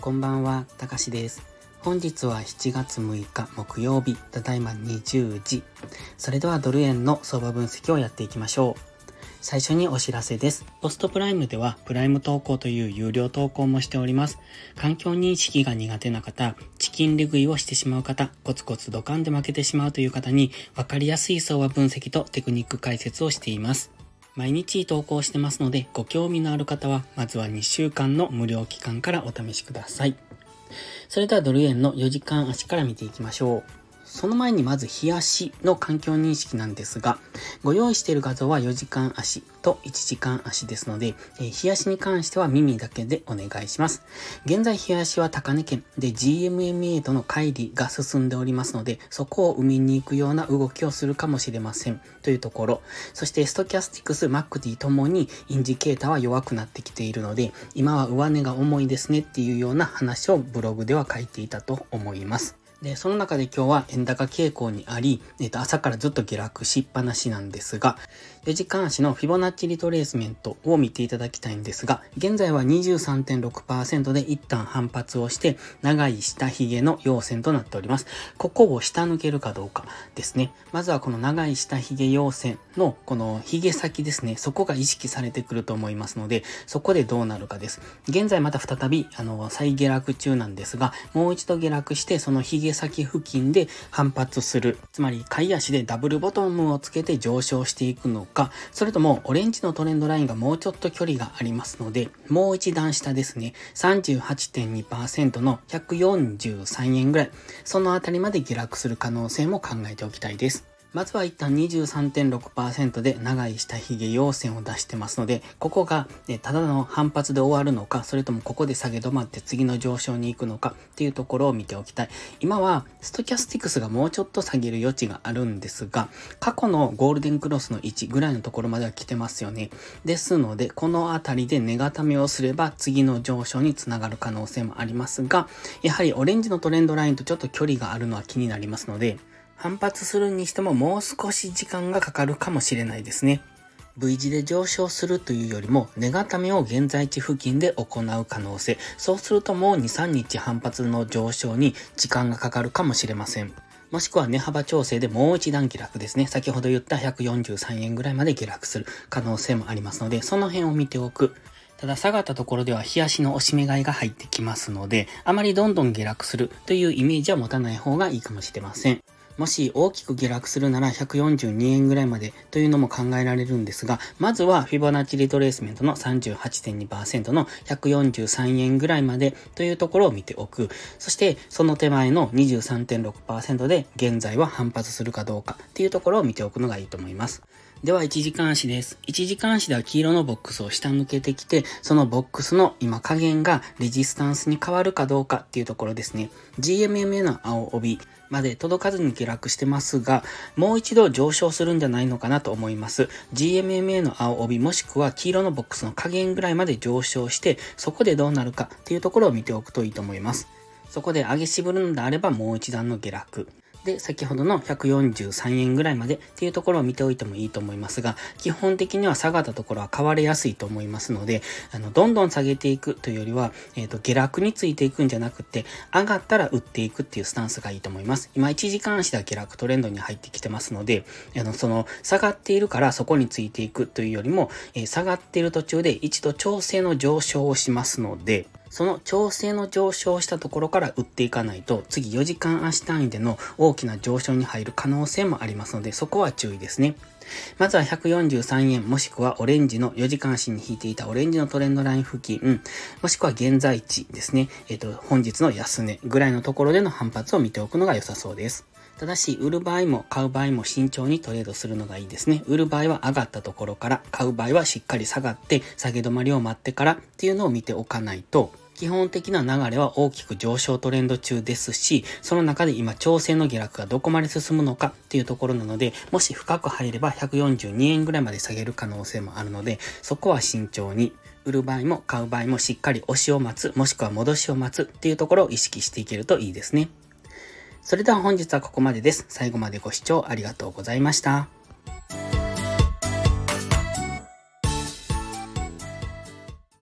こんばんは、たかしです。本日は7月6日木曜日、ただいま20時。それではドル円の相場分析をやっていきましょう。最初にお知らせです。ポストプライムではプライム投稿という有料投稿もしております。環境認識が苦手な方、チキンレ食いをしてしまう方、コツコツドカンで負けてしまうという方に分かりやすい相場分析とテクニック解説をしています。毎日投稿してますので、ご興味のある方は、まずは2週間の無料期間からお試しください。それではドル円の4時間足から見ていきましょう。その前にまず日足の環境認識なんですが、ご用意している画像は4時間足と1時間足ですので、えー、日足に関しては耳だけでお願いします。現在日足は高値圏で GMMA との乖離が進んでおりますので、そこを埋めに行くような動きをするかもしれませんというところ。そしてストキャスティクス、MACD ともにインジケーターは弱くなってきているので、今は上値が重いですねっていうような話をブログでは書いていたと思います。で、その中で今日は円高傾向にあり、えっ、と、朝からずっと下落しっぱなしなんですが、4時間足のフィボナッチリトレースメントを見ていただきたいんですが、現在は23.6%で一旦反発をして、長い下髭の陽線となっております。ここを下抜けるかどうかですね。まずはこの長い下髭陽線のこの髭先ですね、そこが意識されてくると思いますので、そこでどうなるかです。現在また再び、あの、再下落中なんですが、もう一度下落して、その髭先付近で反発する。つまり、買い足でダブルボトムをつけて上昇していくのか、それともオレンジのトレンドラインがもうちょっと距離がありますので、もう一段下ですね、38.2%の143円ぐらい、そのあたりまで下落する可能性も考えておきたいです。まずは一旦23.6%で長い下髭陽線を出してますので、ここが、ただの反発で終わるのか、それともここで下げ止まって次の上昇に行くのかっていうところを見ておきたい。今はストキャスティクスがもうちょっと下げる余地があるんですが、過去のゴールデンクロスの位置ぐらいのところまでは来てますよね。ですので、このあたりで値固めをすれば次の上昇につながる可能性もありますが、やはりオレンジのトレンドラインとちょっと距離があるのは気になりますので、反発するにしてももう少し時間がかかるかもしれないですね。V 字で上昇するというよりも、値固めを現在地付近で行う可能性。そうするともう2、3日反発の上昇に時間がかかるかもしれません。もしくは値幅調整でもう一段下落ですね。先ほど言った143円ぐらいまで下落する可能性もありますので、その辺を見ておく。ただ下がったところでは日足の押し目買いが入ってきますので、あまりどんどん下落するというイメージは持たない方がいいかもしれません。もし大きく下落するなら142円ぐらいまでというのも考えられるんですが、まずはフィボナッチリトレースメントの38.2%の143円ぐらいまでというところを見ておく。そしてその手前の23.6%で現在は反発するかどうかっていうところを見ておくのがいいと思います。では、1時間足です。1時間足では黄色のボックスを下抜けてきて、そのボックスの今加減がレジスタンスに変わるかどうかっていうところですね。GMMA の青帯まで届かずに下落してますが、もう一度上昇するんじゃないのかなと思います。GMMA の青帯もしくは黄色のボックスの加減ぐらいまで上昇して、そこでどうなるかっていうところを見ておくといいと思います。そこで上げ渋るのであればもう一段の下落。で、先ほどの143円ぐらいまでっていうところを見ておいてもいいと思いますが、基本的には下がったところは買われやすいと思いますので、あの、どんどん下げていくというよりは、えっ、ー、と、下落についていくんじゃなくて、上がったら売っていくっていうスタンスがいいと思います。今、1時間足では下落トレンドに入ってきてますので、あの、その、下がっているからそこについていくというよりも、えー、下がっている途中で一度調整の上昇をしますので、その調整の上昇したところから売っていかないと、次4時間足単位での大きな上昇に入る可能性もありますので、そこは注意ですね。まずは143円、もしくはオレンジの4時間足に引いていたオレンジのトレンドライン付近、もしくは現在地ですね。えっ、ー、と、本日の安値ぐらいのところでの反発を見ておくのが良さそうです。ただし、売る場合も買う場合も慎重にトレードするのがいいですね。売る場合は上がったところから、買う場合はしっかり下がって、下げ止まりを待ってからっていうのを見ておかないと、基本的な流れは大きく上昇トレンド中ですし、その中で今調整の下落がどこまで進むのかっていうところなので、もし深く入れば142円ぐらいまで下げる可能性もあるので、そこは慎重に。売る場合も買う場合もしっかり押しを待つ、もしくは戻しを待つっていうところを意識していけるといいですね。それでは本日はここまでです。最後までご視聴ありがとうございました。